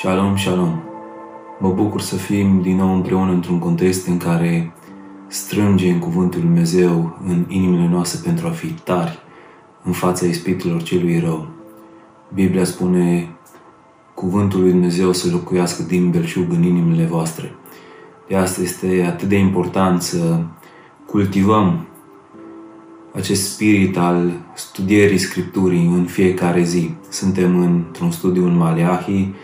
Shalom, shalom! Mă bucur să fim din nou împreună într-un context în care strângem Cuvântul Lui Dumnezeu în inimile noastre pentru a fi tari în fața ispitelor celui rău. Biblia spune Cuvântul Lui Dumnezeu să locuiască din belșug în inimile voastre. De asta este atât de important să cultivăm acest spirit al studierii Scripturii în fiecare zi. Suntem într-un studiu în Maleahi,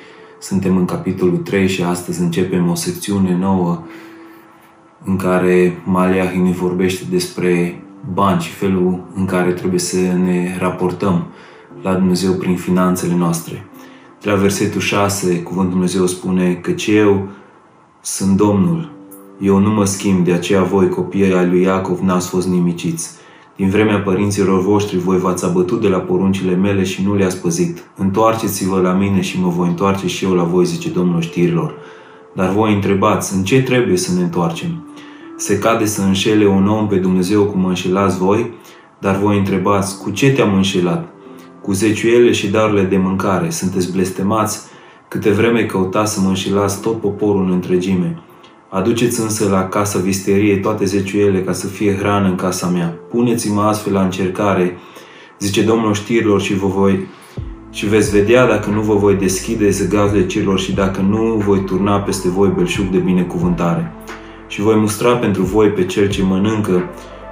suntem în capitolul 3 și astăzi începem o secțiune nouă în care Maleahi ne vorbește despre bani și felul în care trebuie să ne raportăm la Dumnezeu prin finanțele noastre. De la versetul 6, Cuvântul Dumnezeu spune că eu sunt Domnul, eu nu mă schimb, de aceea voi, copiii ai lui Iacov, n-ați fost nimiciți. Din vremea părinților voștri voi v-ați abătut de la poruncile mele și nu le-ați păzit. Întoarceți-vă la mine și mă voi întoarce și eu la voi, zice Domnul știrilor. Dar voi întrebați, în ce trebuie să ne întoarcem? Se cade să înșele un om pe Dumnezeu cum mă înșelați voi? Dar voi întrebați, cu ce te-am înșelat? Cu zeciuiele și darurile de mâncare. Sunteți blestemați? Câte vreme căutați să mă înșelați tot poporul în întregime. Aduceți însă la casa visteriei toate zeciuiele ca să fie hrană în casa mea. Puneți-mă astfel la încercare, zice Domnul știrilor și vă voi și veți vedea dacă nu vă voi deschide zăgazele celor și dacă nu voi turna peste voi belșug de binecuvântare. Și voi mustra pentru voi pe cel ce mănâncă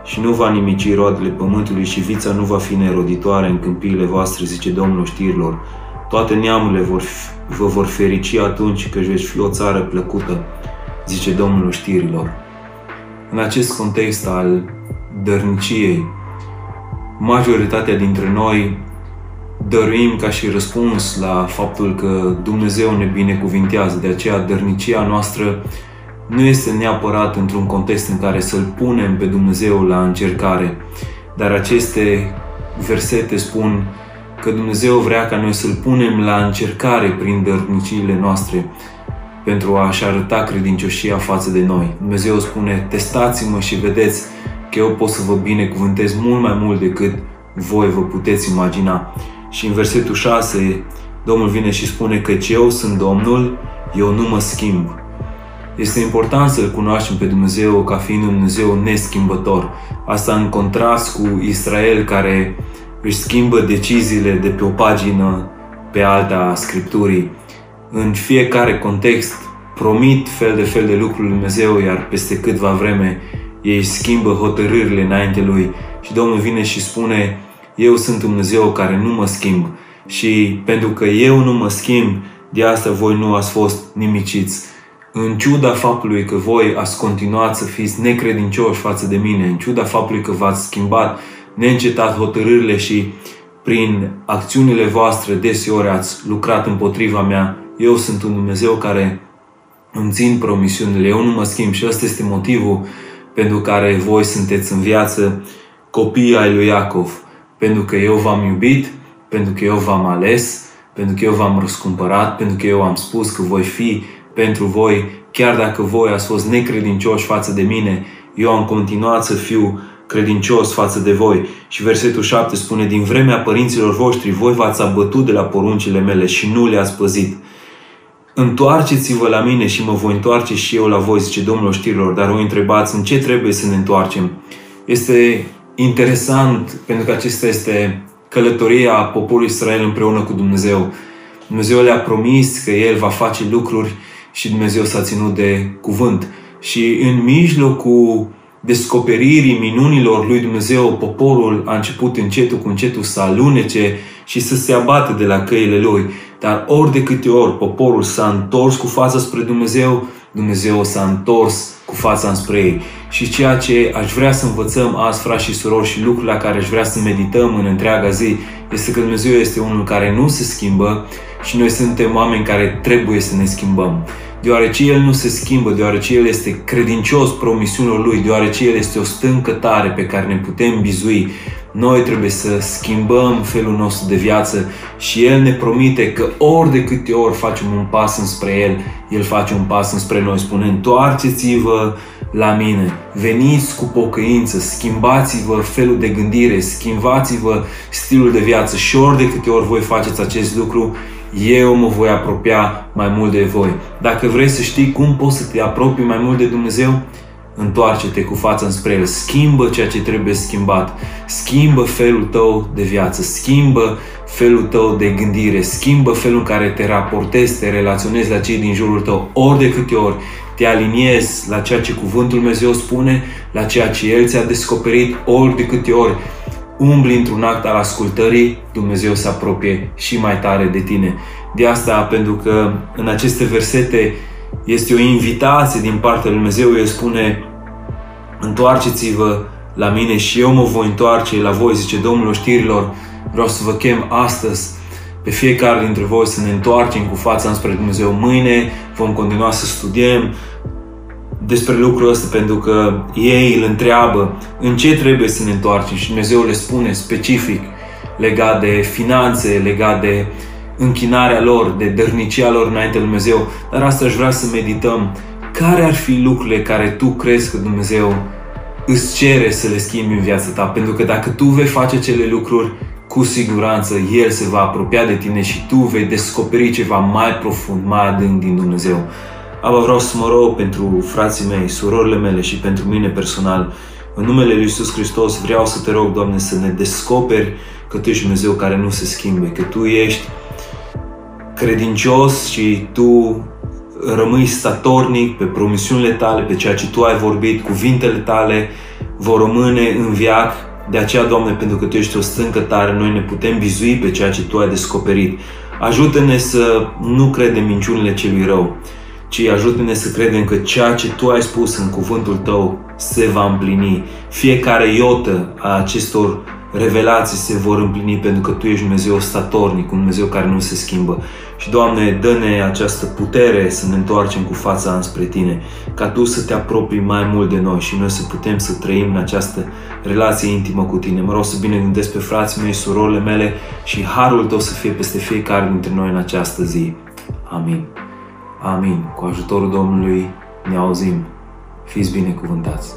și nu va nimici roadele pământului și vița nu va fi neroditoare în câmpiile voastre, zice Domnul știrilor. Toate neamurile vor, vă vor ferici atunci că veți fi o țară plăcută zice Domnul știrilor. În acest context al dărniciei, majoritatea dintre noi dăruim ca și răspuns la faptul că Dumnezeu ne binecuvintează. De aceea dărnicia noastră nu este neapărat într-un context în care să-L punem pe Dumnezeu la încercare, dar aceste versete spun că Dumnezeu vrea ca noi să-L punem la încercare prin dărniciile noastre, pentru a-și arăta credincioșia față de noi. Dumnezeu spune, testați-mă și vedeți că eu pot să vă binecuvântez mult mai mult decât voi vă puteți imagina. Și în versetul 6, Domnul vine și spune că eu sunt Domnul, eu nu mă schimb. Este important să-L cunoaștem pe Dumnezeu ca fiind un Dumnezeu neschimbător. Asta în contrast cu Israel care își schimbă deciziile de pe o pagină pe alta a Scripturii în fiecare context promit fel de fel de lucruri lui Dumnezeu, iar peste câtva vreme ei schimbă hotărârile înainte Lui și Domnul vine și spune eu sunt Dumnezeu care nu mă schimb și pentru că eu nu mă schimb, de asta voi nu ați fost nimiciți. În ciuda faptului că voi ați continuat să fiți necredincioși față de mine, în ciuda faptului că v-ați schimbat neîncetat hotărârile și prin acțiunile voastre deseori ați lucrat împotriva mea, eu sunt un Dumnezeu care îmi țin promisiunile, eu nu mă schimb și ăsta este motivul pentru care voi sunteți în viață copii ai lui Iacov. Pentru că eu v-am iubit, pentru că eu v-am ales, pentru că eu v-am răscumpărat, pentru că eu am spus că voi fi pentru voi, chiar dacă voi ați fost necredincioși față de mine, eu am continuat să fiu credincios față de voi. Și versetul 7 spune, din vremea părinților voștri, voi v-ați abătut de la poruncile mele și nu le-ați păzit. Întoarceți-vă la mine și mă voi întoarce și eu la voi, zice Domnul știrilor, dar o întrebați în ce trebuie să ne întoarcem. Este interesant pentru că acesta este călătoria poporului Israel împreună cu Dumnezeu. Dumnezeu le-a promis că El va face lucruri și Dumnezeu s-a ținut de cuvânt. Și în mijlocul descoperirii minunilor lui Dumnezeu, poporul a început încetul cu încetul să alunece și să se abată de la căile lui. Dar ori de câte ori poporul s-a întors cu fața spre Dumnezeu, Dumnezeu s-a întors cu fața spre ei. Și ceea ce aș vrea să învățăm azi, frați și surori, și lucrurile la care aș vrea să medităm în întreaga zi, este că Dumnezeu este unul care nu se schimbă și noi suntem oameni care trebuie să ne schimbăm deoarece El nu se schimbă, deoarece El este credincios promisiunilor Lui, deoarece El este o stâncă tare pe care ne putem bizui, noi trebuie să schimbăm felul nostru de viață și El ne promite că ori de câte ori facem un pas înspre El, El face un pas înspre noi, spune întoarceți-vă la mine, veniți cu pocăință, schimbați-vă felul de gândire, schimbați-vă stilul de viață și ori de câte ori voi faceți acest lucru, eu mă voi apropia mai mult de voi. Dacă vrei să știi cum poți să te apropii mai mult de Dumnezeu, întoarce-te cu fața înspre El, schimbă ceea ce trebuie schimbat, schimbă felul tău de viață, schimbă felul tău de gândire, schimbă felul în care te raportezi, te relaționezi la cei din jurul tău, ori de câte ori te aliniezi la ceea ce Cuvântul Dumnezeu spune, la ceea ce El ți-a descoperit, ori de câte ori umbli într-un act al ascultării, Dumnezeu se apropie și mai tare de tine. De asta, pentru că în aceste versete este o invitație din partea lui Dumnezeu, El spune întoarceți-vă la mine și eu mă voi întoarce la voi, zice Domnul oștirilor, vreau să vă chem astăzi pe fiecare dintre voi să ne întoarcem cu fața înspre Dumnezeu. Mâine vom continua să studiem despre lucrul ăsta pentru că ei îl întreabă în ce trebuie să ne întoarcem și Dumnezeu le spune specific legat de finanțe, legat de închinarea lor, de dărnicia lor înainte lui Dumnezeu. Dar asta aș vrea să medităm. Care ar fi lucrurile care tu crezi că Dumnezeu îți cere să le schimbi în viața ta? Pentru că dacă tu vei face cele lucruri, cu siguranță El se va apropia de tine și tu vei descoperi ceva mai profund, mai adânc din Dumnezeu. Aba vreau să mă rog pentru frații mei, surorile mele și pentru mine personal. În numele Lui Iisus Hristos vreau să te rog, Doamne, să ne descoperi că Tu ești Dumnezeu care nu se schimbe, că Tu ești credincios și Tu rămâi statornic pe promisiunile Tale, pe ceea ce Tu ai vorbit, cuvintele Tale vor rămâne în viac. De aceea, Doamne, pentru că Tu ești o stâncă tare, noi ne putem bizui pe ceea ce Tu ai descoperit. Ajută-ne să nu credem minciunile celui rău, ci ajută-ne să credem că ceea ce Tu ai spus în cuvântul Tău se va împlini. Fiecare iotă a acestor revelații se vor împlini pentru că Tu ești Dumnezeu statornic, un Dumnezeu care nu se schimbă. Și, Doamne, dă-ne această putere să ne întoarcem cu fața înspre Tine, ca Tu să te apropii mai mult de noi și noi să putem să trăim în această relație intimă cu Tine. Mă rog să binecuvântez pe frații mei, surorile mele și harul Tău să fie peste fiecare dintre noi în această zi. Amin. Amin. Cu ajutorul Domnului ne auzim. Fiți binecuvântați.